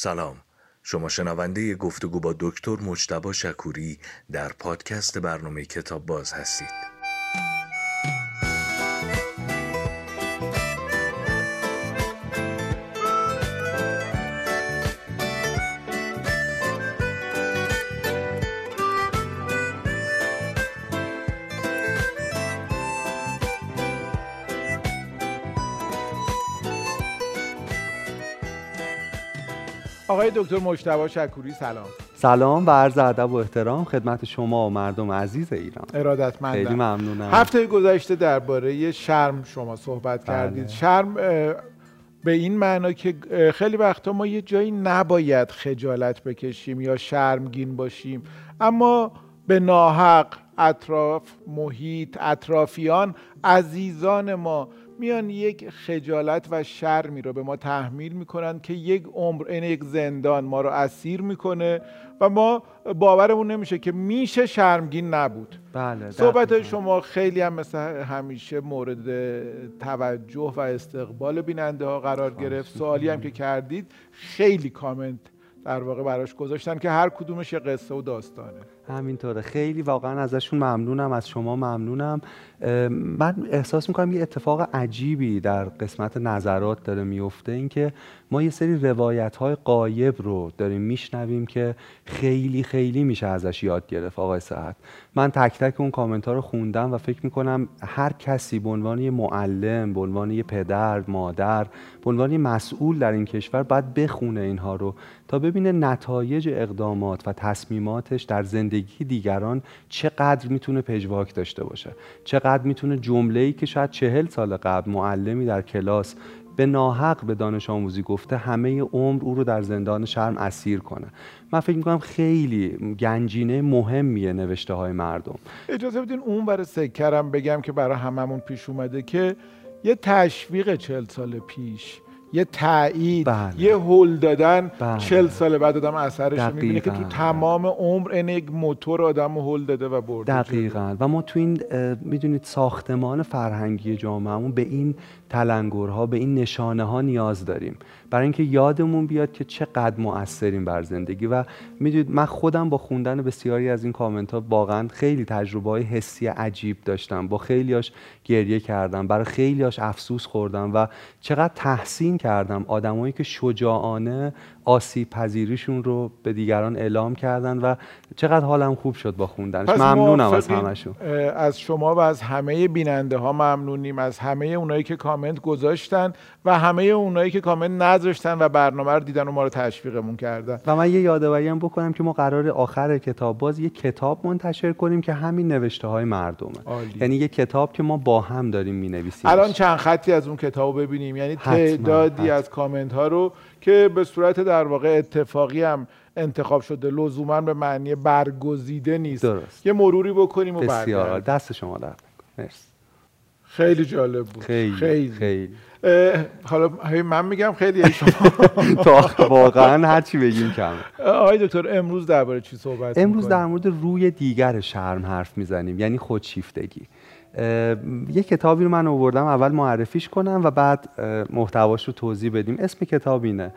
سلام. شما شنونده گفتگو با دکتر مجتبا شکوری در پادکست برنامه کتاب باز هستید. دکتر مجتبی شکوری سلام. سلام و عرض ادب و احترام خدمت شما و مردم عزیز ایران. ارادتمندم. خیلی ممنونم. هفته گذشته درباره شرم شما صحبت بله. کردید. شرم به این معنا که خیلی وقتا ما یه جایی نباید خجالت بکشیم یا شرمگین باشیم. اما به ناحق اطراف محیط اطرافیان عزیزان ما میان یک خجالت و شرمی رو به ما تحمیل می‌کنن که یک عمر این یک زندان ما رو اسیر می‌کنه و ما باورمون نمیشه که میشه شرمگین نبود. بله صحبت شما خیلی هم مثل همیشه مورد توجه و استقبال بیننده ها قرار گرفت. سوالی هم که کردید خیلی کامنت در واقع براش گذاشتن که هر کدومش یه قصه و داستانه. همینطوره. خیلی واقعا ازشون ممنونم از شما ممنونم. من احساس می‌کنم یه اتفاق عجیبی در قسمت نظرات داره میفته اینکه ما یه سری روایت های قایب رو داریم میشنویم که خیلی خیلی میشه ازش یاد گرفت. آقای سعد من تک تک اون کامنت ها رو خوندم و فکر می‌کنم هر کسی به عنوان یه معلم به عنوان یه پدر مادر به عنوان مسئول در این کشور باید بخونه اینها رو تا ببینه نتایج اقدامات و تصمیماتش در زندگی دیگران چقدر می‌تونه پژواک داشته باشه. چقدر می‌تونه جمله ای که شاید چهل سال قبل معلمی در کلاس به ناحق به دانش آموزی گفته همه عمر او رو در زندان شرم اسیر کنه. من فکر می‌کنم خیلی گنجینه مهمیه نوشته های مردم. اجازه بدین اون برای سکرم بگم که برای هممون پیش اومده که یه تشویق چهل سال پیش یه تایید بله. یه هول دادن بله. چل سال بعد آدم اثرش می‌بینه که تو تمام عمر این یک موتور آدم هول داده و برده دقیقا. و ما تو این می‌دونید ساختمان فرهنگی جامعهمون به این تلنگرها به این نشانه ها نیاز داریم. برای اینکه یادمون بیاد که چقدر مؤثریم بر زندگی. و می‌دونید من خودم با خوندن بسیاری از این کامنت ها واقعا خیلی تجربه های حسی عجیب داشتم. با خیلیاش گریه کردم. برای خیلیاش افسوس خوردم. و چقدر تحسین کردم. آدمایی که شجاعانه آسیب پذیریشون رو به دیگران اعلام کردن و چقدر حالم خوب شد با خوندنش. ممنونم از همشون از شما و از همه بیننده ها ممنونیم از همه اونایی که کامنت گذاشتن و همه اونایی که کامنت نذاشتن و برنامه رو دیدن و ما رو تشویقمون کردن. و من یه یادآوری هم بکنم که ما قرار آخر کتاب باز یه کتاب منتشر کنیم که همین نوشته های مردمه یعنی یه کتاب که ما با هم داریم می‌نویسیم. الان چند خطی از اون کتاب ببینیم. یعنی تعدادی از کامنت ها رو که به صورت در واقع اتفاقی هم انتخاب شده. لزوما به معنی برگزیده نیست. درست. یه مروری بکنیم و بسیار دست شما در مرسی. خیلی جالب بود. خیلی خیلی, خیلی. حالا من میگم خیلی شما. واقعا هر چی بگیم کم. آقای دکتر امروز درباره چی صحبت امروز در مورد روی دیگر شرم حرف می‌زنیم. یعنی خودشیفتگی. یه کتابی رو من آوردم اول معرفیش کنم و بعد محتواش رو توضیح بدیم. اسم کتاب اینه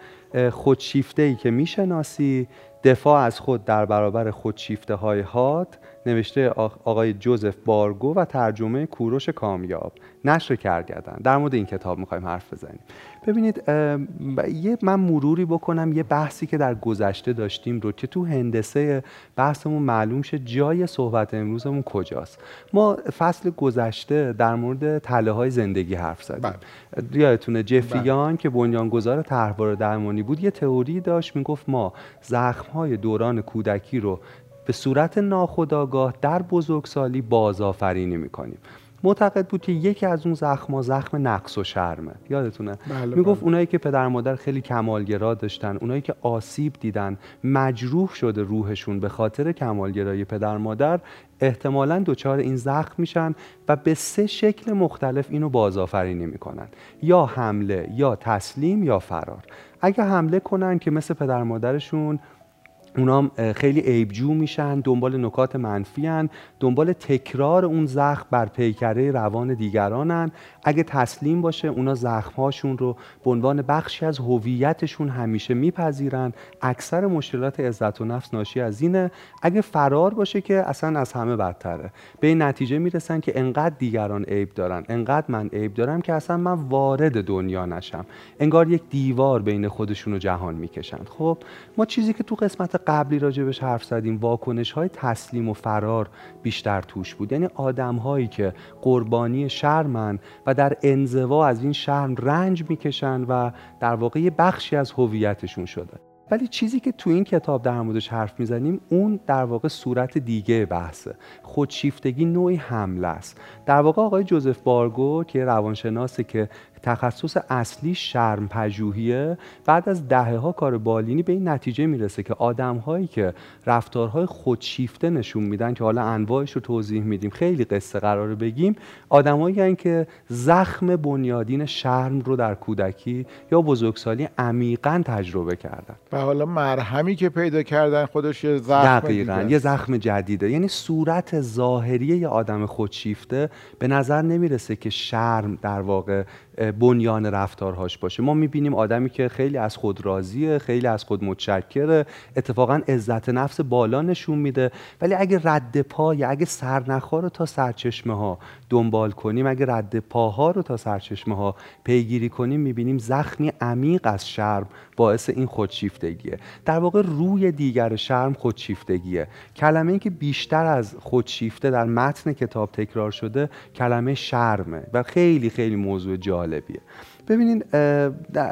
خودشیفته ای که می‌شناسی دفاع از خود در برابر خودشیفته های هات نوشته آقای جوزف بارگو و ترجمه کوروش کامیاب. نشر کرگردن در مورد این کتاب می‌خوایم حرف بزنیم. ببینید یه من مروری بکنم یه بحثی که در گذشته داشتیم رو که تو هندسه بحثمون معلوم شه جای صحبت امروزمون کجاست ما فصل گذشته در مورد تله های زندگی حرف زدیم بله. یادتونه جفریان بله. که بنیانگذار طرحواره درمانی بود یه تئوری داشت می‌گفت ما زخم های دوران کودکی رو به صورت ناخودآگاه در بزرگسالی بازآفرینی می‌کنیم معتقد بود که یکی از اون زخم زخم نقص و شرمه. یادتونه؟ بله می‌گفت بله. اونایی که پدر مادر خیلی کمالگرا داشتن اونایی که آسیب دیدن مجروح شده روحشون به خاطر کمالگرایی پدر مادر احتمالا دچار این زخم میشن و به سه شکل مختلف اینو بازآفرینی می‌کنن. یا حمله یا تسلیم یا فرار. اگه حمله کنن که مثل پدر مادرشون اونا خیلی عیبجو میشن دنبال نکات منفی هن. دنبال تکرار اون زخم بر پیکره روان دیگرانن. اگه تسلیم باشه اونا زخمهاشون رو به عنوان بخشی از هویتشون همیشه میپذیرن. اکثر مشکلات عزت و نفس ناشی از اینه. اگه فرار باشه که اصلا از همه بدتره. به این نتیجه می‌رسن که انقدر دیگران عیب دارن انقدر من عیب دارم که اصلا من وارد دنیا نشم. انگار یک دیوار بین خودشون و جهان می‌کشن. خب ما چیزی که تو قسمت قبلی راجبش حرف زدیم واکنش های تسلیم و فرار بیشتر توش بود. یعنی آدم هایی که قربانی شرمن و در انزوا از این شرم رنج می‌کشن و در واقع یه بخشی از هویتشون شده. ولی چیزی که تو این کتاب در موردش حرف می‌زنیم اون در واقع صورت دیگه بحثه. خودشیفتگی نوعی حمله است. در واقع آقای جوزف بارگو که روانشناسه که تخصص اصلی شرم پژوهیه بعد از دهه ها کار بالینی به این نتیجه می‌رسه که آدم هایی که رفتارهای خودشیفته نشون میدن که حالا انواعش رو توضیح میدیم خیلی قصه قراره بگیم آدمایی که زخم بنیادین شرم رو در کودکی یا بزرگسالی عمیقا تجربه کردن. و حالا مرهمی که پیدا کردن خودش یه زخم دقیقا یه زخم جدیده. یعنی صورت ظاهری یه آدم خودشیفته به نظر نمی‌رسه که شرم در واقع بنیان رفتارهاش باشه. ما می‌بینیم آدمی که خیلی از خود راضیه خیلی از خود متشکره اتفاقا عزت نفس بالا نشون میده. ولی اگه رد پا یا اگه سرنخا رو تا سرچشمه ها دنبال کنیم. اگه رد پاها رو تا سرچشمه ها پیگیری کنیم می‌بینیم زخمی عمیق از شرم باعث این خودشیفتگیه. در واقع روی دیگر شرم خودشیفتگیه. کلمه ای که بیشتر از خودشیفته در متن کتاب تکرار شده کلمه شرمه. و خیلی خیلی موضوع جالبیه. ببینید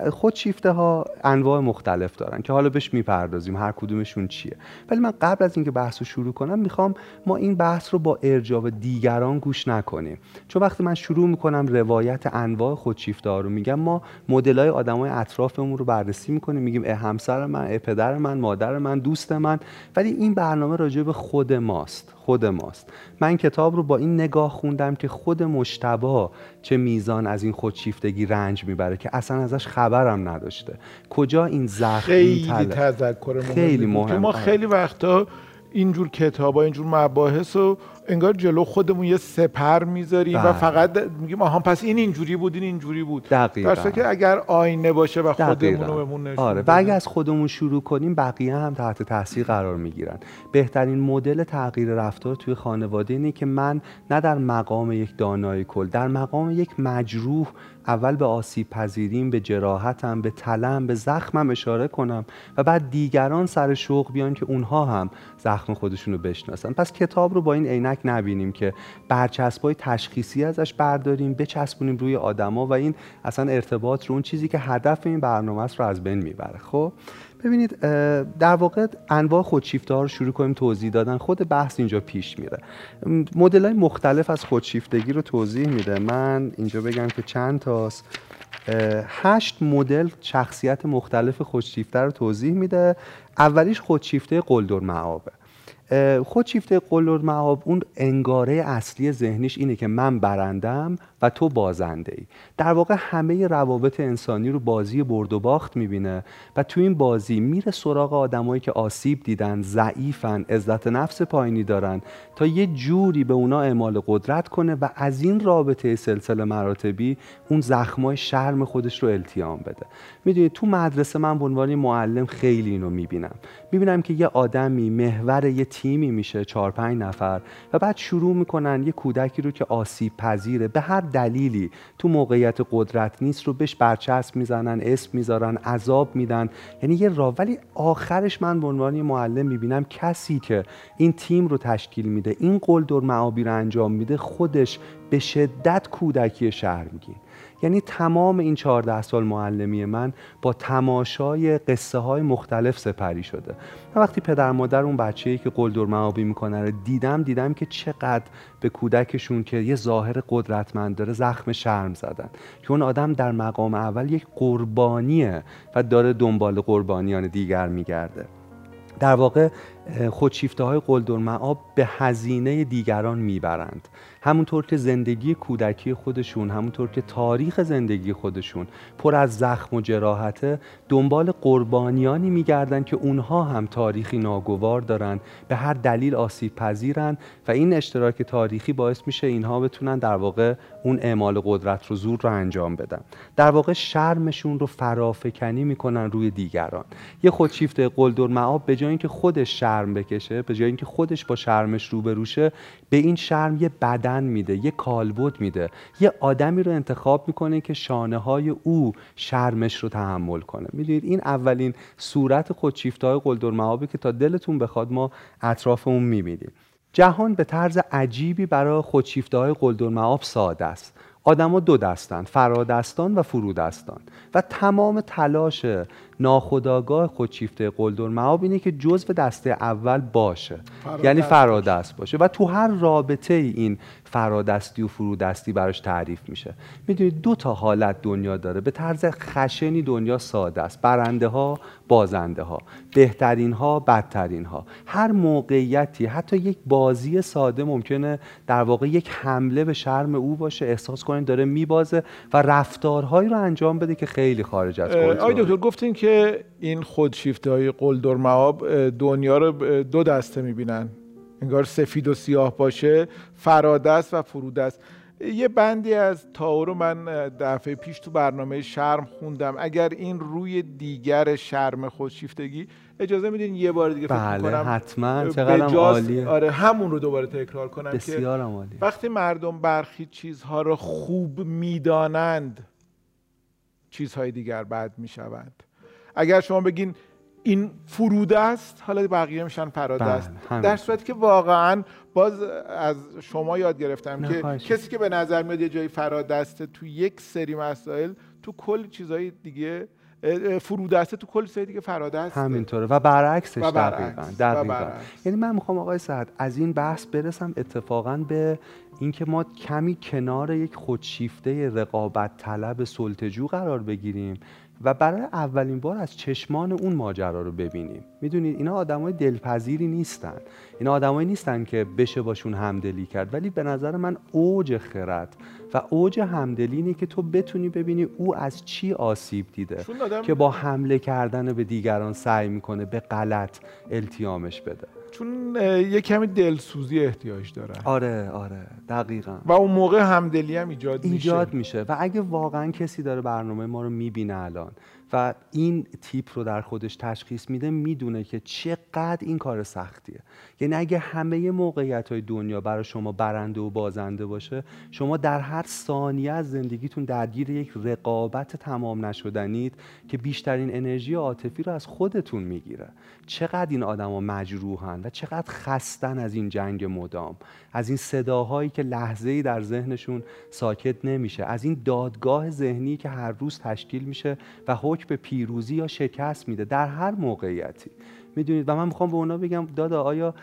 خودشیفته ها انواع مختلف دارن که حالا بهش می‌پردازیم هر کدومشون چیه. ولی من قبل از اینکه بحث رو شروع کنم می‌خوام ما این بحث رو با ارجاع دیگران گوش نکنیم. چون وقتی من شروع می‌کنم روایت انواع خودشیفته ها رو میگم ما مدل های آدمای اطرافمون رو بررسی می‌کنیم میگیم اه همسر من اه پدر من مادر من دوست من. ولی این برنامه راجع به خود ماست. خود ماست من کتاب رو با این نگاه خوندم که خود مشتبا چه میزان از این خودشیفتگی رنج می‌بره که اصلا ازش خبرم نداشته کجا این زخم خیلی تذکر خیلی مهم ما. خیلی وقتا اینجور کتاب ها اینجور مباحث رو انگار جلو خودمون یه سپر می‌ذاریم و بله. فقط میگیم آها پس این اینجوری بود این اینجوری بود دقیقاً. درسته که اگر آینه باشه و خودمون. رو بهمون نشون آره و. اگه از خودمون شروع کنیم بقیه هم تحت تاثیر قرار می‌گیرن بهترین مدل تغییر رفتار توی خانواده اینه که من نه در مقام یک دانای کل در مقام یک مجروح اول به آسیب پذیریم به جراحتم به تلم به زخمم اشاره کنم و بعد دیگران سر شوق بیان که اونها هم زخم خودشون رو بشناسن. پس کتاب رو با این عینک نبینیم که برچسبای تشخیصی ازش برداریم بچسبونیم روی آدما و این اصلا ارتباط رو اون چیزی که هدف این برنامه است رو از بین می‌بره. خب؟ ببینید در واقع انواع خودشیفته ها رو شروع کنیم توضیح دادن. خود بحث اینجا پیش میره. مدل های مختلف از خودشیفتگی رو توضیح میده. من اینجا بگم که چند تاست. هشت مدل شخصیت مختلف خودشیفته رو توضیح میده. اولیش خودشیفته قلدر معابه خودشیفته قلدر معاب اون انگاره اصلی ذهنیش اینه که من برندم و تو بازنده ای در واقع همه روابط انسانی رو بازی برد و باخت می‌بینه و تو این بازی میره سراغ آدمایی که آسیب دیدن ضعیفن عزت نفس پایینی دارن تا یه جوری به اونا اعمال قدرت کنه و از این رابطه سلسله مراتبی اون زخمای شرم خودش رو التیام بده. می‌دونید تو مدرسه من به عنوان معلم خیلی اینو می‌بینم. می‌بینم که یه آدمی محور یه تیمی میشه چهار پنج نفر و بعد شروع می‌کنن یه کودکی رو که آسیب پذیره به هر دلیلی. تو موقعیت قدرت نیست رو بهش برچسب می‌زنن اسم می‌ذارن عذاب میدن. یعنی یه راه. ولی آخرش من به عنوان یه معلم می‌بینم کسی که این تیم رو تشکیل میده این قلدر معابی رو انجام میده خودش به شدت کودکی شرمگین یعنی تمام این 14 سال معلمی من با تماشای قصه های مختلف سپری شده. وقتی پدر مادر اون بچه‌ای که قلدر معابی می‌کنه رو دیدم دیدم که چقدر به کودکشون که یه ظاهر قدرتمند داره زخم شرم زدن. که اون آدم در مقام اول یک قربانیه و داره دنبال قربانیان دیگر میگرده. در واقع خودشیفته های قلدر معاب به هزینه دیگران می‌برند. همونطور که زندگی کودکی خودشون همونطور که تاریخ زندگی خودشون پر از زخم و جراحته دنبال قربانیانی میگردن که اونها هم تاریخی ناگوار دارن به هر دلیل آسیب پذیرن و این اشتراک تاریخی باعث میشه اینها بتونن در واقع اون اعمال قدرت رو زور رو انجام بدن. در واقع شرمشون رو فرافکنی می‌کنن روی دیگران. یه خودشیفته قلدر معاب به جای اینکه خودش شرم بکشه به جای اینکه خودش با شرمش روبروشه به این شرم یه بدن میده یه کالبد میده. یه آدمی رو انتخاب می‌کنه که شانه های او شرمش رو تحمل کنه. می‌دونید؟ این اولین صورت خودشیفته های قلدر معابی که تا دلتون بخواد ما اطرافمون می‌بینیم. جهان به طرز عجیبی برای خودشیفته های قلدر معاب ساده است. آدما دو دستن فرادستان و فرودستان. و تمام تلاش ناخداگاه خودشیفته قلدر معاب اینه که جزو دسته اول باشه. یعنی فرادست باشه. و تو هر رابطه این فرادستی و فرودستی براش تعریف میشه. می‌دونید دو تا حالت دنیا داره. به طرز خشنی دنیا ساده است. برنده ها بازنده ها بهترین ها بدترین ها هر موقعیتی حتی یک بازی ساده ممکنه در واقع یک حمله به شرم او باشه. احساس کنید داره میبازه و رفتارهایی رو انجام بده که خیلی خارج از کنترل. آقای دکتر گفتین که این خودشیفته های قلدر معاب دنیا رو دو دسته می‌بینن. انگار سفید و سیاه باشه فرادست و فرودست. یه بندی از تاو رو من دفعه پیش تو برنامه شرم خوندم. اگر این روی دیگر شرم خودشیفتگی اجازه میدین یه بار دیگه بله فکر کنم حتما چقدر عالیه. آره همون رو دوباره تکرار کنم بسیار که عالی وقتی مردم برخی چیزها رو خوب می‌دانند چیزهای دیگر بد می‌شوند. اگر شما بگین این فروده است حالا بقیه میشن پراده است. بله، در صورتی که واقعا باز از شما یاد گرفتم که خواهش کسی که به نظر میاد یه جایی فرادسته تو یک سری مسائل تو کل چیزهای دیگه فرودسته تو کل چیزهای دیگه فرادسته همینطوره. و برعکسش و برعکس. دقیقا و دقیقا برعکس. یعنی من می‌خوام آقای سعد از این بحث برسم اتفاقا به اینکه ما کمی کنار یک خودشیفته رقابت طلب سلطجو قرار بگیریم. و برای اولین بار از چشمان اون ماجرا رو ببینیم. می‌دونید اینا آدمای دلپذیری نیستن. اینا آدمایی نیستن که بشه باشون همدلی کرد. ولی به نظر من اوج خرد و اوج همدلی اینه که تو بتونی ببینی او از چی آسیب دیده که با حمله کردن به دیگران سعی می‌کنه به غلط التیامش بده. چون یه کمی دلسوزی احتیاج دارن آره آره دقیقا. و اون موقع همدلی هم ایجاد, ایجاد میشه. میشه. و اگه واقعا کسی داره برنامه ما رو می‌بینه الان و این تیپ رو در خودش تشخیص میده می‌دونه که چقدر این کار سختیه. یعنی اگه همه موقعیت های دنیا برای شما برنده و بازنده باشه شما در هر ثانیه از زندگیتون درگیر یک رقابت تمام نشدنید که بیشترین انرژی عاطفی رو از خودتون می‌گیره. چقدر این آدما مجروحن و چقدر خستن از این جنگ مدام از این صداهایی که لحظه ای در ذهنشون ساکت نمیشه از این دادگاه ذهنی که هر روز تشکیل میشه و به پیروزی یا شکست میده در هر موقعیتی. می‌دونید؟ و من می‌خوام به اونا بگم دادا آیا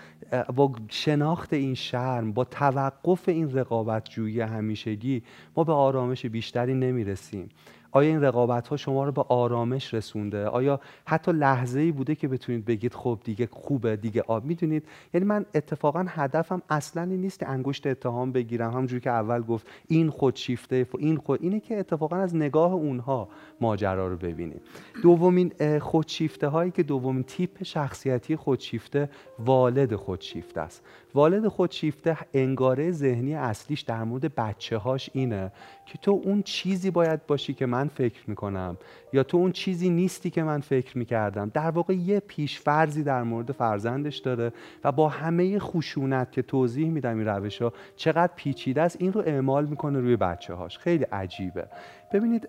با شناخت این شرم با توقف این رقابت جویی همیشگی ما به آرامش بیشتری نمی‌رسیم. آیا این رقابت ها شما رو به آرامش رسونده؟ آیا حتی لحظه ای بوده که بتونید بگید خب دیگه خوبه دیگه آب؟ می‌دونید؟ یعنی من اتفاقا هدفم اصلا این نیست که انگشت اتهام بگیرم. همونجوری که اول گفت این خودشیفته ف- این خود اینه که اتفاقا از نگاه اونها ماجرا رو ببینیم. دومین خودشیفته هایی که دومین تیپ شخصیتی خودشیفته والد خودشیفته است. والد خودشیفته انگاره ذهنی اصلیش در مورد بچه هاش اینه که تو اون چیزی باید باشی که من فکر می‌کنم یا تو اون چیزی نیستی که من فکر می‌کردم. در واقع یه پیشفرزی در مورد فرزندش داره و با همه خشونت که توضیح میدم این روش ها چقدر پیچیده است این رو اعمال می‌کنه روی بچه هاش خیلی عجیبه. ببینید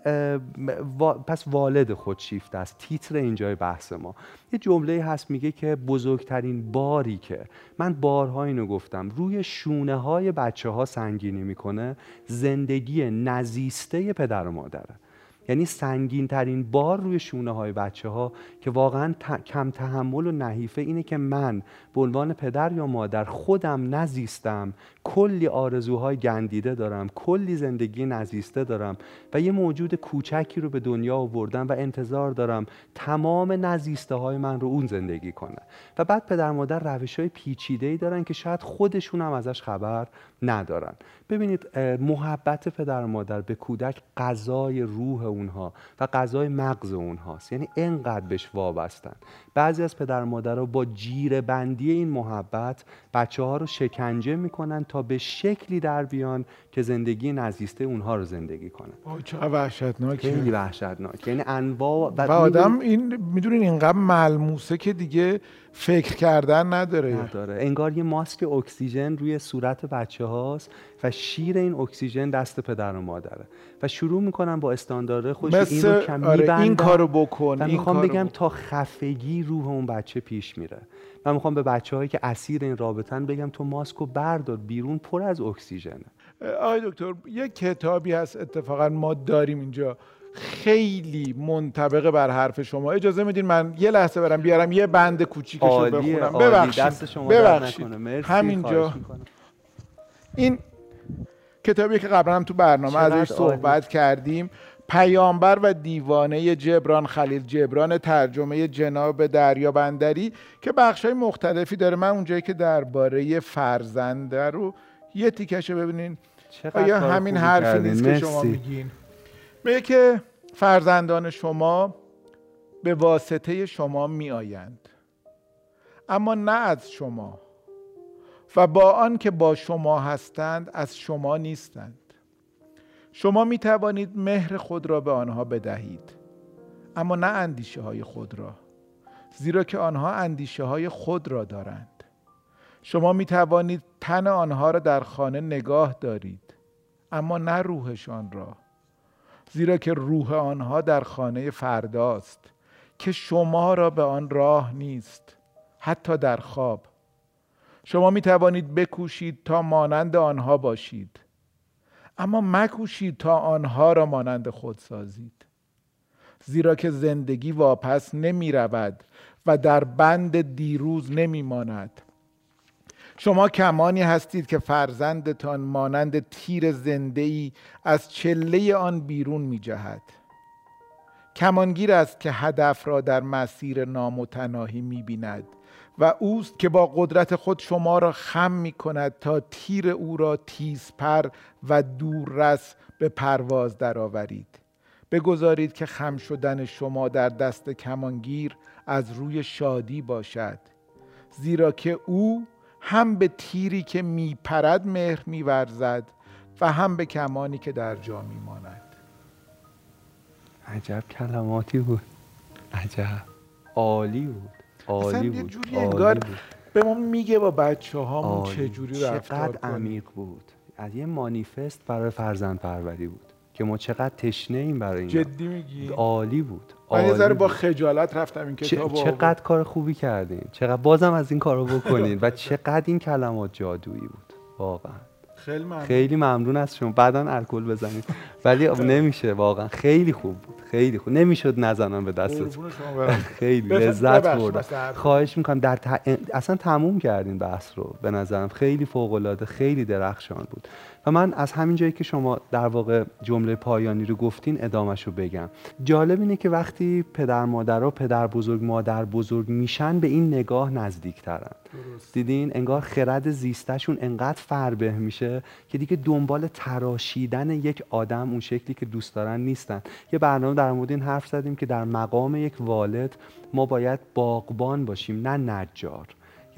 پس والد خودشیفته است تیتر اینجای بحث ما. یه جمله هست میگه که بزرگترین باری که من بارها اینو گفتم روی شونه های بچه ها سنگینی می‌کنه زندگی نزیسته پدر و مادره. یعنی سنگین ترین بار روی شونه های بچه ها که واقعا کم تحمل و نحیفه اینه که من به عنوان پدر یا مادر خودم نزیستم. کلی آرزوهای گندیده دارم کلی زندگی نزیسته دارم و یه موجود کوچکی رو به دنیا آوردم و انتظار دارم تمام نزیسته های من رو اون زندگی کنه. و بعد پدر مادر روش های پیچیده ای دارن که شاید خودشون هم ازش خبر ندارن. ببینید محبت پدر و مادر به کودک غذای روح اونها و غذای مغز اونهاست. یعنی انقدر بهش وابستن. بعضی از پدر و رو با جیر بندی این محبت بچه ها رو شکنجه می‌کنن تا به شکلی در بیان که زندگی نزیسته اونها رو زندگی کنن. چقدر وحشتناکه. خیلی وحشتناک یعنی انواع و, آدم این می‌دونین اینقدر ملموسه که دیگه فکر کردن نداره. نداره. انگار یه ماسک اکسیژن روی صورت بچه هاست و شیر این اکسیژن دست پدر و مادره. و شروع می‌کنن با استاندارد خوش این رو کم آره این کارو بکن و می‌خوام بگم تا خفگی روح اون بچه پیش میره. من می‌خوام به بچه هایی که اسیر این رابطن بگم تو ماسکو بردار بیرون پر از اکسیژنه. آقای دکتر یه کتابی هست اتفاقا ما داریم اینجا. خیلی منطبق بر حرف شما. اجازه میدین من یه لحظه برم بیارم یه بند کوچیکشو بخونم. ببخشید. ببخشید. همینجا. این کتابی که قبلا هم تو برنامه ازش صحبت کردیم پیامبر و دیوانه جبران خلیل جبران ترجمه جناب دریا بندری که های مختلفی داره. من اونجایی که درباره فرزنده رو یه تیکش ببینین. آیا همین حرفی نیست که شما میگین؟ میگه که فرزندان شما به واسطه شما میآیند. اما نه از شما و با آن که با شما هستند از شما نیستند. شما می توانید مهر خود را به آنها بدهید اما نه اندیشه های خود را زیرا که آنها اندیشه های خود را دارند. شما می توانید تن آنها را در خانه نگاه دارید اما نه روحشان را. زیرا که روح آنها در خانه فرداست که شما را به آن راه نیست حتی در خواب. شما می توانید بکوشید تا مانند آنها باشید. اما مکوشید تا آنها را مانند خود سازید. زیرا که زندگی واپس نمی رود و در بند دیروز نمی ماند شما کمانی هستید که فرزندتان مانند تیر زنده ای از چله آن بیرون می جهد کمانگیر است که هدف را در مسیر نامتناهی می بیند و اوست که با قدرت خود شما را خم می کند تا تیر او را تیزپر و دوررس به پرواز درآورید. بگذارید که خم شدن شما در دست کمانگیر از روی شادی باشد زیرا که او هم به تیری که میپرد مهر میورزد و هم به کمانی که در جا میماند. عجب کلماتی بود. عجب. عالی بود. عالی بود. جوری انگار به ما میگه با بچه هامون چجوری رفتار چقدر عمیق بود. از یه مانیفست برای فرزند پروری بود. که ما چقدر تشنه ایم برای این جدی میگی؟ عالی بود. من یه ذره با خجالت رفتم این کتاب چقدر کار خوبی کردین. چقدر بازم از این کارو بکنین. و چقدر این کلمات جادویی بود. واقعا. خیلی ممنون. خیلی ممنون از شما. بعدا الکل بزنید. ولی نمیشه واقعا. خیلی خوب بود. خیلی خوب. نمی‌شد نزنم به دستت. خیلی لذت بردم. خواهش می‌کنم در اصلا تموم کردین بحث رو به نظرم. خیلی فوق العاده خیلی درخشان بود. و من از همین جایی که شما در واقع جمله پایانی رو گفتین ادامش رو بگم. جالب اینه که وقتی پدر مادر و پدر بزرگ مادر بزرگ میشن به این نگاه نزدیکترن. دیدین؟ انگار خرد زیستشون انقدر فربه میشه که دیگه دنبال تراشیدن یک آدم اون شکلی که دوست دارن نیستن. یه برنامه در مورد این حرف زدیم که در مقام یک والد ما باید باغبان باشیم نه نجار.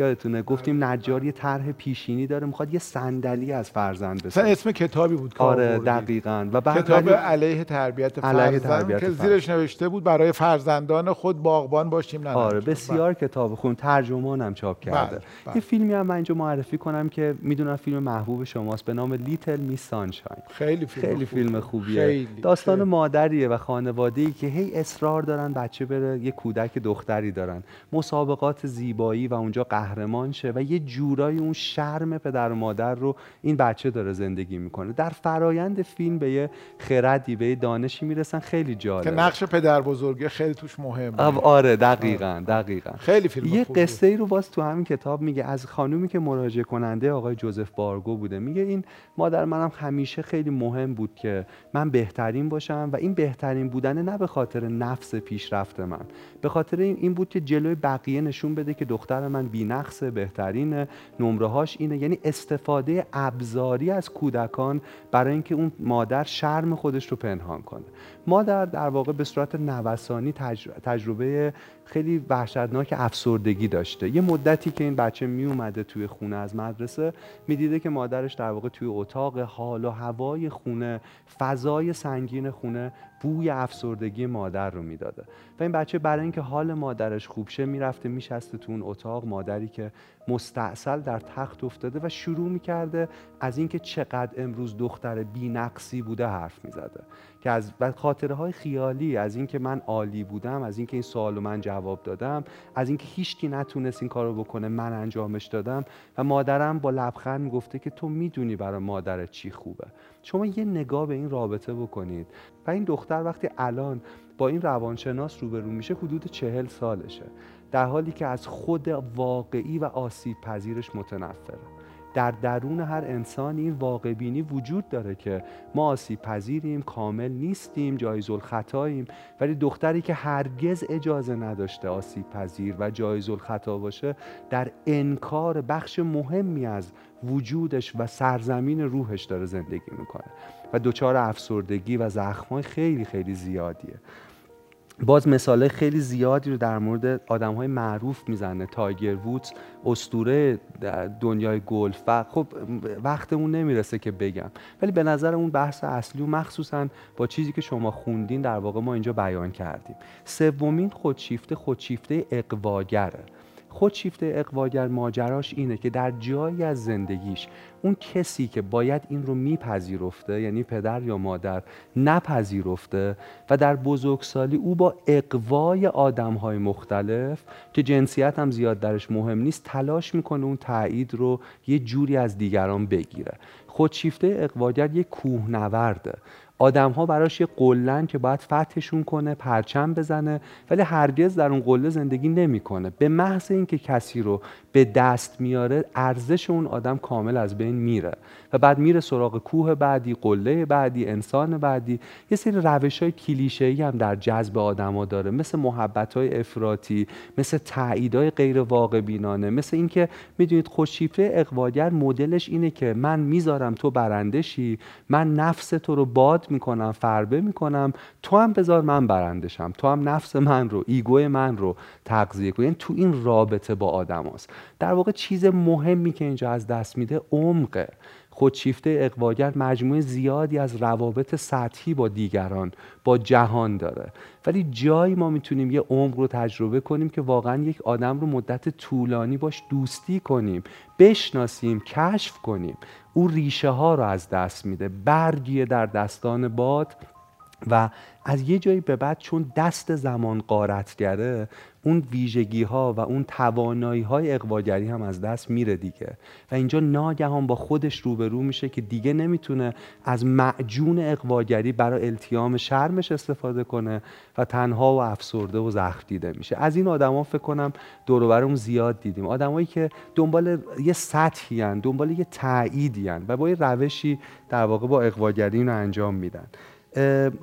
یادتونه گفتیم نجار یه طرح پیشینی داره می‌خواد یه صندلی از فرزند بسازه. اسم کتابی بود آره دقیقاً. و بعد کتاب علیه تربیت علیه تربیت که زیرش نوشته بود برای فرزندان خود باغبان باشیم نه آره بسیار بله. کتاب خون ترجمانم چاپ بله، کرده. بله. یه فیلمی هم من اینجا معرفی کنم که می‌دونم فیلم محبوب شماست به نام لیتل می سانشاین. خیلی فیلم خیلی فیلم خوبیه. خیلی. داستان خیلی. مادریه و خانواده‌ای که هی اصرار دارن بچه بره یه کودک دختری دارن. مسابقات زیبایی و اونجا قهرمان شه و یه جورایی اون شرم پدر و مادر رو این بچه داره زندگی می‌کنه. در فرایند فیلم به یه خردی به یه دانشی می‌رسن. خیلی جالب. که نقش پدر بزرگه خیلی توش مهمه. آره دقیقا دقیقا. خیلی فیلم یه قصه ای رو باز تو همین کتاب میگه از خانومی که مراجعه کننده آقای جوزف بارگو بوده. میگه این مادر منم همیشه خیلی مهم بود که من بهترین باشم و این بهترین بودن نه به خاطر نفس پیشرفت من. به خاطر این بود که جلوی بقیه نشون بده که دختر من بی‌نقصه بهترینه نمره هاش اینه. یعنی استفاده ابزاری از کودکان برای اینکه اون مادر شرم خودش رو پنهان کنه. مادر در واقع به صورت نوسانی تجربه خیلی وحشتناک افسردگی داشته. یه مدتی که این بچه می اومده توی خونه از مدرسه می‌دیده که مادرش در واقع توی اتاق حال و هوای خونه فضای سنگین خونه بوی افسردگی مادر رو می‌داده. و این بچه برای اینکه حال مادرش خوب شه می‌رفته میشسته تو اون اتاق مادری که مستاصل در تخت افتاده و شروع می‌کرده از اینکه چقدر امروز دختر بینقصی بوده حرف می‌زده. که از خاطره های خیالی از اینکه من عالی بودم از اینکه این سوال من جواب دادم. از اینکه هیچکی نتونست این کارو بکنه من انجامش دادم. و مادرم با لبخند می‌گفته که تو می‌دونی برای مادرت چی خوبه. شما یه نگاه به این رابطه بکنید. و این دختر وقتی الان با این روانشناس روبرو میشه حدود چهل سالشه. در حالی که از خود واقعی و آسیب پذیرش متنفره. در درون هر انسان این واقع بینی وجود داره که ما آسیب پذیریم کامل نیستیم جایز الخطاییم ولی دختری که هرگز اجازه نداشته آسیب پذیر و جایز الخطا باشه در انکار بخش مهمی از وجودش و سرزمین روحش داره زندگی می‌کنه. و دچار افسردگی و زخمای خیلی خیلی زیادیه. باز مثاله خیلی زیادی رو در مورد آدم های معروف می‌زنه. تایگر وودز استوره دنیای گلف و خب وقتمون نمی‌رسه که بگم. ولی به نظر اون بحث اصلی و مخصوصا با چیزی که شما خوندین در واقع ما اینجا بیان کردیم. سومین خودشیفته خودشیفته اقواگره. خودشیفته اقواگر ماجراش اینه که در جایی از زندگیش اون کسی که باید این رو میپذیرفته یعنی پدر یا مادر نپذیرفته و در بزرگسالی او با اقوای آدم های مختلف که جنسیت هم زیاد درش مهم نیست تلاش می‌کنه اون تایید رو یه جوری از دیگران بگیره. خودشیفته اقواگر یه کوهنورده. آدم ها براش یه قلن که باید فتحشون کنه پرچم بزنه ولی هرگز در اون قله زندگی نمی‌کنه. به محض اینکه کسی رو به دست میاره ارزش اون آدم کامل از بین میره. و بعد میره سراغ کوه بعدی قله بعدی انسان بعدی. یه سری روش های کلیشه هم در جذب آدما داره. مثل محبت های افراطی مثل های غیر واقع بینانه مثل اینکه می‌دونید خوششیفته اقواگر مدلش اینه که من می‌ذارم تو برندشی من نفس تو رو باد می‌کنم فربه می‌کنم تو هم بذار من برندشم. تو هم نفس من رو ایگو من رو تغذیه کن یعنی تو این رابطه با آدم هست. در واقع چیز مهمی که اینجا از دست میده عمقه. خودشیفته اقواگر مجموعه زیادی از روابط سطحی با دیگران با جهان داره. ولی جایی ما می‌تونیم یه عمق رو تجربه کنیم که واقعا یک آدم رو مدت طولانی باش دوستی کنیم بشناسیم کشف کنیم. او ریشه ها رو از دست میده برگیه در دستان باد و از یه جایی به بعد چون دست زمان قارتگره اون ویژگی ها و اون توانایی های اقواگری هم از دست میره دیگه. و اینجا ناگهان با خودش روبرو میشه که دیگه نمی‌تونه از معجون اقواگری برای التیام شرمش استفاده کنه و تنها و افسرده و زخم دیده میشه. از این آدما فکر کنم دور زیاد دیدیم. آدمایی که دنبال یه سطحی هن، دنبال یه تعییدی و با یه روشی در واقع با اقواگری رو انجام میدن.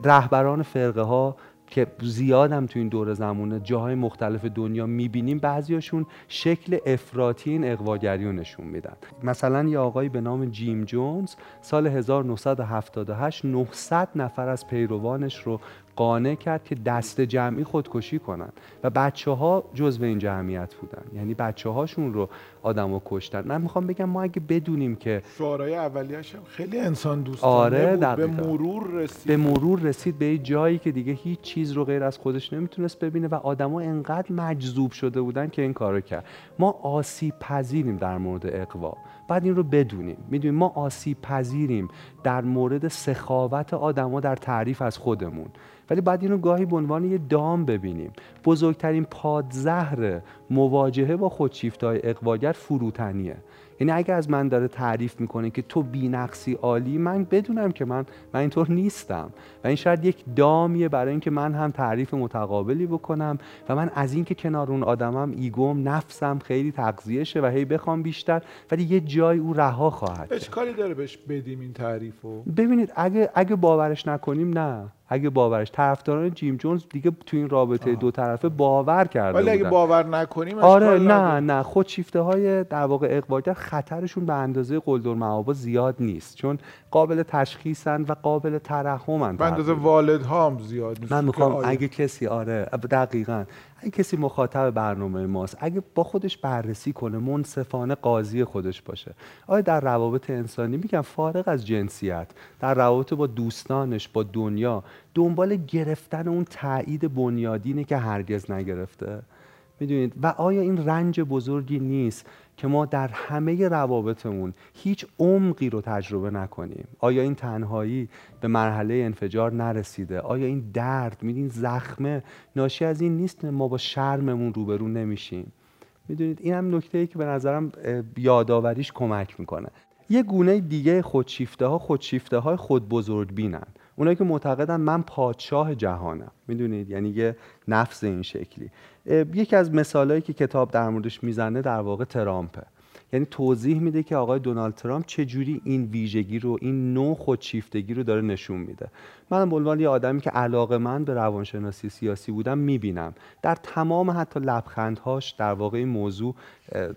رهبران فرقه ها که زیادم تو این دور زمونه جاهای مختلف دنیا می‌بینیم بعضیاشون شکل افراطی این اقواگری رو نشون میدن. مثلا یه آقایی به نام جیم جونز سال 1978 900 نفر از پیروانش رو قانع کرد که دست جمعی خودکشی کنن. و بچه ها جزو این جمعیت بودن. یعنی بچه هاشون رو آدم رو کشتن. من می‌خوام بگم ما اگه بدونیم که شعارهای اولیش هم خیلی انسان دوستانه آره بود. به مرور رسید. به مرور رسید به جایی که دیگه هیچ چیز رو غیر از خودش نمی‌تونست ببینه و آدما انقدر مجذوب شده بودن که این کارو کرد. ما آسیب پذیریم در مورد اقوا. بعد این رو بدونیم. می‌دونیم ما آسیب پذیریم در مورد سخاوت آدما در تعریف از خودمون. ولی باید اینو گاهی به عنوان یه دام ببینیم. بزرگترین پادزهر مواجهه با خودشیفتهای اقواگر فروتنیه. یعنی اگه از من داره تعریف می‌کنه که تو بینقصی عالی من بدونم که من من اینطور نیستم. و این شاید یک دامیه برای اینکه من هم تعریف متقابلی بکنم و من از اینکه کنار اون آدمم ایگوم نفسم خیلی تغذیه شه و هی بخوام بیشتر ولی یه جای او رها خواهد کاری داره بهش بدیم این تعریفو؟ ببینید اگه اگه باورش نکنیم نه. اگه باورش طرفداران جیم جونز دیگه تو این رابطه دو طرفه باور کرده ولی اگه باور نکنیم آره نه نه. خودشیفته های در واقع اقبالگر خطرشون به اندازه قلدر معابا زیاد نیست. چون قابل تشخیصن و قابل ترحمن به اندازه والدها هم زیاد نیست. من می‌خوام اگه کسی آره دقیقا. اگه کسی مخاطب برنامه ماست. اگه با خودش بررسی کنه منصفانه قاضی خودش باشه. آیا در روابط انسانی میگم فارغ از جنسیت در روابط با دوستانش با دنیا دنبال گرفتن اون تایید بنیادینه که هرگز نگرفته؟ می‌دونید؟ و آیا این رنج بزرگی نیست که ما در همه روابطمون هیچ عمقی رو تجربه نکنیم؟ آیا این تنهایی به مرحله انفجار نرسیده؟ آیا این درد میدین زخمه ناشی از این نیست ما با شرممون روبرو نمیشیم؟ می‌دونید؟ این هم نکته ای که به نظرم یادآوریش کمک می‌کنه. یه گونه دیگه خودشیفته ها خودشیفته های خود بزرگ بینن اونایی که معتقدن من پادشاه جهانم. می‌دونید؟ یعنی یه نفس این شکلی. یکی از مثالهایی که کتاب در موردش می‌زنه در واقع ترامپه. یعنی توضیح میده که آقای دونالد ترامپ چجوری این ویژگی رو این نوع خودشیفتگی رو داره نشون میده. من به عنوان یه آدمی که علاقه من به روانشناسی سیاسی بودم می‌بینم. در تمام حتی لبخندهاش در واقع این موضوع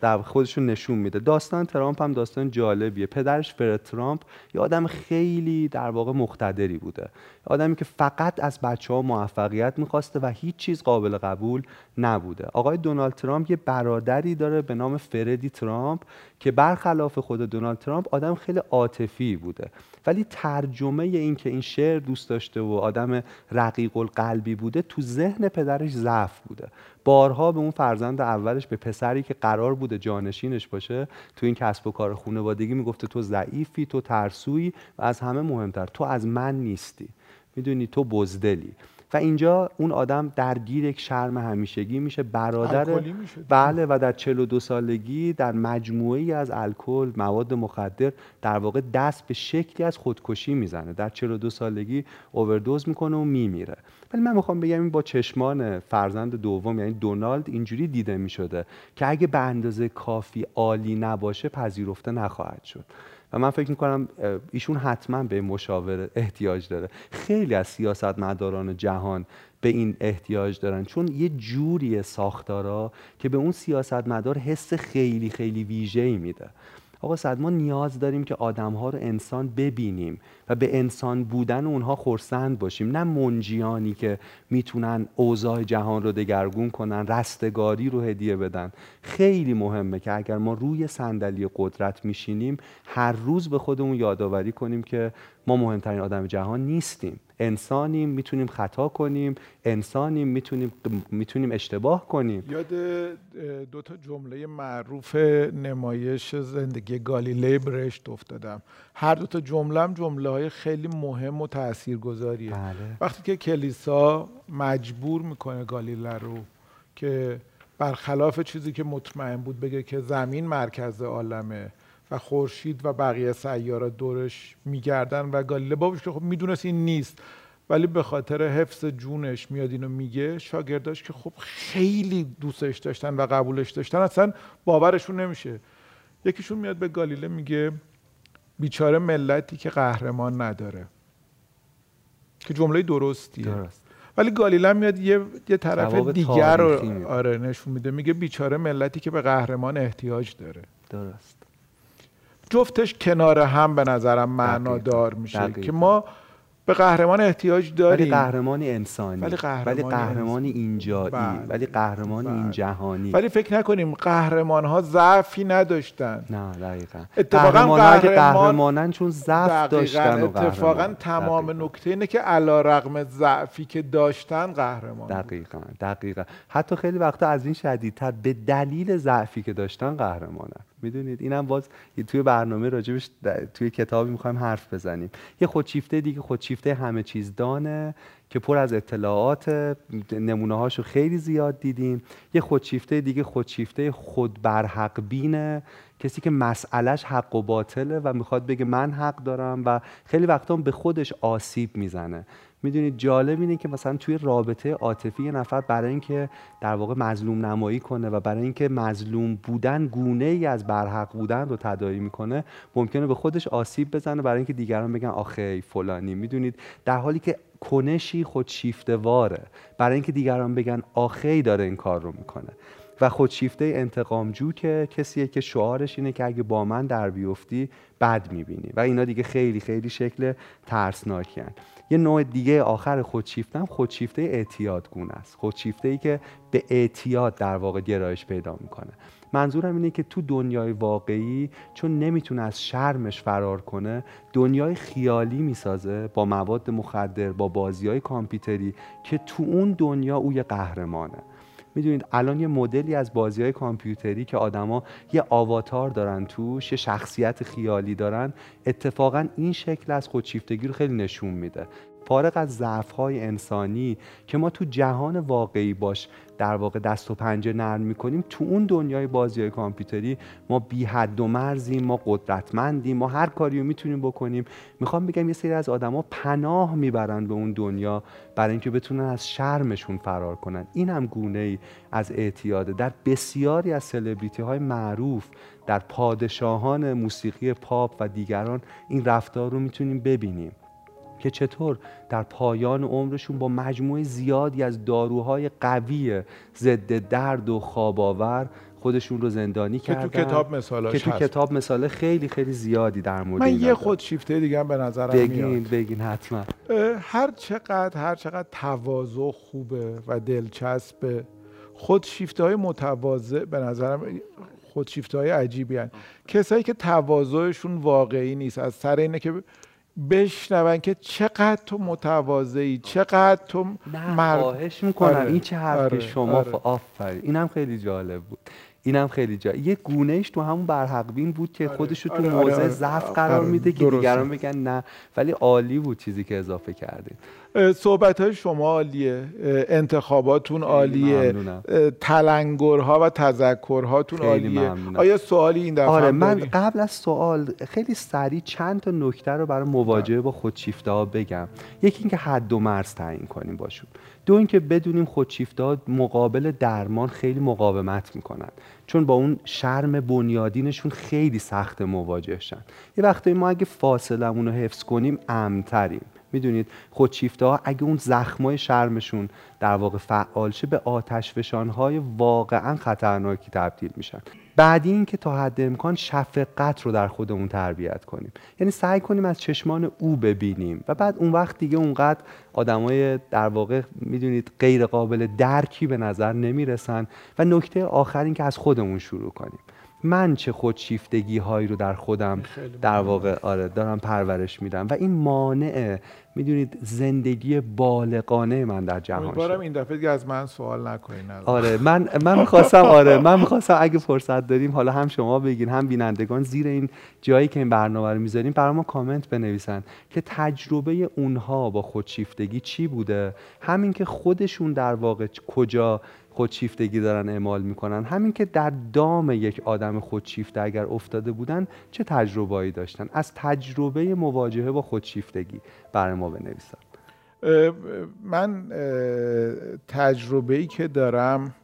در خودشون نشون میده. داستان ترامپ هم داستان جالبیه. پدرش فرد ترامپ یه آدم خیلی در واقع مقتدری بوده. آدمی که فقط از بچه ها موفقیت می‌خواسته و هیچ چیز قابل قبول نبوده. آقای دونالد ترامپ یه برادری داره به نام فردی ترامپ. که برخلاف خود دونالد ترامپ آدم خیلی عاطفی بوده. ولی ترجمه این که این شعر دوست داشته و آدم رقیق القلبی بوده تو ذهن پدرش ضعف بوده. بارها به اون فرزند اولش به پسری که قرار بوده جانشینش باشه تو این کسب و کار خانوادگی می‌گفته تو ضعیفی تو ترسویی و از همه مهمتر تو از من نیستی. می‌دونی تو بزدلی. و اینجا اون آدم درگیر یک شرم همیشگی میشه. برادر میشه. بله و در 42 سالگی در مجموعه از الکل مواد مخدر در واقع دست به شکلی از خودکشی می‌زنه. در 42 سالگی اووردوز می‌کنه و میمیره. ولی من می‌خوام بگم این با چشمان فرزند دوم یعنی دونالد اینجوری دیده می‌شده که اگه به اندازه کافی عالی نباشه پذیرفته نخواهد شد. و من فکر می‌کنم ایشون حتما به مشاوره احتیاج داره. خیلی از سیاستمداران جهان به این احتیاج دارن. چون یه جوری ساختارا که به اون سیاستمدار حس خیلی خیلی ویژه‌ای میده. آقا صد ما نیاز داریم که آدم ها رو انسان ببینیم و به انسان بودن اونها خورسند باشیم. نه منجیانی که می‌تونن اوضاع جهان رو دگرگون کنن رستگاری رو هدیه بدن. خیلی مهمه که اگر ما روی صندلی قدرت میشینیم هر روز به خودمون یادآوری کنیم که ما مهمترین آدم جهان نیستیم. انسانیم می‌تونیم خطا کنیم انسانیم می‌تونیم می‌تونیم اشتباه کنیم. یاد دو تا جمله معروف نمایش زندگی گالیله برشت افتادم. هر دو تا جمله هم جمله های خیلی مهم و تاثیرگذاریه. بله. وقتی که کلیسا مجبور می‌کنه گالیله رو که برخلاف چیزی که مطمئن بود بگه که زمین مرکز عالمه و خورشید و بقیه سیارات دورش میگردن و گالیله. بابش که خب می‌دونست این نیست ولی به خاطر حفظ جونش میاد اینو میگه. شاگرداش که خب خیلی دوستش داشتن و قبولش داشتن اصلا باورشون نمیشه. یکیشون میاد به گالیله میگه بیچاره ملتی که قهرمان نداره. که جمله درستیه. درست. ولی گالیله میاد یه, یه طرف دیگر رو. آره نشون میده. میگه بیچاره ملتی که به قهرمان احتیاج داره. درست. جفتش کنار هم به نظرم. معنادار میشه دقیقاً. که ما به قهرمان احتیاج ولی داریم قهرمانی انسانی ولی قهرمانی ولی قهرمانی اینجایی بله. ولی قهرمانی این بله. جهانی ولی فکر نکنیم قهرمان ها ضعفی نداشتن نه دقیقا اتفاقاً قهرمان- قهرمانن چون ضعف داشتن اتفاقا قهرمان. تمام دقیقاً. نکته اینه که علا رقم ضعفی که داشتن قهرمان. دقیقا دقیقا حتی خیلی وقتا از این شدیدتر به دلیل ضعفی که داشتن قهرمانن می‌دونید؟ اینم باز توی برنامه راجبش توی کتابی می‌خوایم حرف بزنیم. یه خودشیفته دیگه خودشیفته همه چیز دانه که پر از اطلاعات نمونه هاشو خیلی زیاد دیدیم. یه خودشیفته دیگه خودشیفته خود برحق بینه. کسی که مسئلهش حق و باطله و می‌خواد بگه من حق دارم و خیلی وقتا به خودش آسیب می‌زنه. می‌دونید جالب اینه که مثلا توی رابطه عاطفی یه نفر برای اینکه در واقع مظلوم نمایی کنه و برای اینکه مظلوم بودن گونه ای از برحق بودن رو تداعی می‌کنه ممکنه به خودش آسیب بزنه برای اینکه دیگران بگن آخه فلانی. می‌دونید در حالی که کنشی خودشیفته واره برای اینکه دیگران بگن آخی داره این کار رو می‌کنه. و خودشیفته انتقامجو که کسیه که شعارش اینه که اگه با من در بیفتی بد می‌بینی. و اینا دیگه خیلی خیلی شکل ترسناکن یه نوع دیگه آخر خودشیفته هم خودشیفته اعتیاد گونه است. خودشیفته ای که به اعتیاد در واقع گرایش پیدا می‌کنه. منظورم اینه که تو دنیای واقعی چون نمی‌تونه از شرمش فرار کنه دنیای خیالی می‌سازه با مواد مخدر با بازی های کامپیوتری که تو اون دنیا او یه قهرمانه. می‌دونید الان یه مدلی از بازی های کامپیوتری که آدما یه آواتار دارن توش یه شخصیت خیالی دارن اتفاقا این شکل از خودشیفتگی رو خیلی نشون میده. فارغ از ضعف های انسانی که ما تو جهان واقعی باش در واقع دست و پنجه نرم می‌کنیم تو اون دنیای بازی های کامپیوتری ما بی حد و مرزیم ما قدرتمندیم ما هر کاری رو می‌تونیم بکنیم. می‌خوام بگم یه سری از آدما پناه می‌برن به اون دنیا برای اینکه بتونن از شرمشون فرار کنن. این هم گونه ای از اعتیاده. در بسیاری از سلبریتی های معروف در پادشاهان موسیقی پاپ و دیگران این رفتار رو می‌تونیم ببینیم. که چطور در پایان عمرشون با مجموعه زیادی از داروهای قوی ضد درد و خواب خودشون رو زندانی کردن که تو کتاب مثالاش که تو کتاب مثال خیلی خیلی زیادی در مورد من یه خود شیفته دیگه به نظرم بگین میاد. بگین حتما. هر چقدر هر چقدر تواضع خوبه و دلچسبه خود شیفته های متواضع به نظرم خودشیفته های عجیبی هن. کسایی که تواضعشون واقعی نیست از سر اینه که بشنون که چقدر تو متواضعی چقدر تو مرد خواهش می‌کنم آره. این چه حرف آره. شما آره. آفرین اینم خیلی جالب بود اینم خیلی جا یه گونهش تو همون برحق بین بود که آره. خودش رو تو آره. موضع آره. ضعف قرار میده که دیگران بگن نه ولی عالی بود چیزی که اضافه کردید صحبت های شما عالیه. انتخاباتون عالیه. تلنگرها و تذکرهاتون عالیه. ممنونم. آیا سوالی این دفعه آره من قبل از سوال خیلی سریع چند تا نکته رو برای مواجهه با خودشیفته ها بگم. یکی اینکه حد و مرز تعیین کنیم باشون. دو اینکه بدونیم خودشیفته ها مقابل درمان خیلی مقاومت می‌کنن. چون با اون شرم بنیادینشون خیلی سخت مواجهشن. یه وقتی ما اگه فاصلمون رو حفظ کنیم امتریم می‌دونید خودشیفته ها اگه اون زخمای شرمشون در واقع فعال شه به آتش های واقعا خطرناکی تبدیل میشن. بعدی این که تا حد امکان شفقت رو در خودمون تربیت کنیم. یعنی سعی کنیم از چشمان او ببینیم و بعد اون وقت دیگه اونقدر آدمای در واقع می‌دونید غیر قابل درکی به نظر نمی‌رسن. و نکته آخر این که از خودمون شروع کنیم. من چه خودشیفتگی هایی رو در خودم در واقع آره دارم پرورش میدم. و این مانع می‌دونید زندگی بالغانه من در جهان امیدوارم این دفعه دیگه از من سوال نکنین آره من من می‌خواستم آره من می‌خواستم اگه فرصت داریم حالا هم شما بگین هم بینندگان زیر این جایی که این برنامه رو می‌ذاریم برای ما کامنت بنویسن که تجربه اونها با خودشیفتگی چی بوده؟ همین که خودشون در واقع کجا خودشیفتگی دارن اعمال می‌کنن. همین که در دام یک آدم خودشیفته اگر افتاده بودن چه تجربه‌ای داشتن؟ از تجربه مواجهه با خودشیفتگی برای ما بنویسن. من تجربه ای که دارم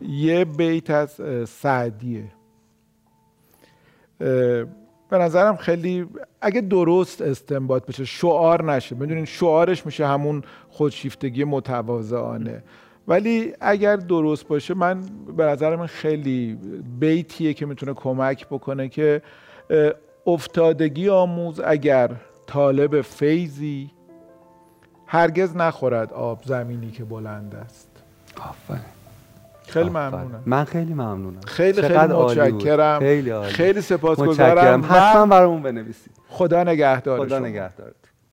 یه بیت از سعدیه. به نظرم خیلی اگه درست استنباط بشه شعار نشه. بدونین شعارش میشه همون خودشیفتگی متواضعانه. ولی اگر درست باشه من به نظر من خیلی بیتیه که می‌تونه کمک بکنه که افتادگی آموز اگر طالب فیضی هرگز نخورد آب زمینی که بلند است. آفرین. خیلی ممنونم. من خیلی ممنونم. خیلی خیلی متشکرم. خیلی عالی. خیلی سپاسگزارم. حتما برامون بنویسید. خدا نگهدار خدا نگهدار.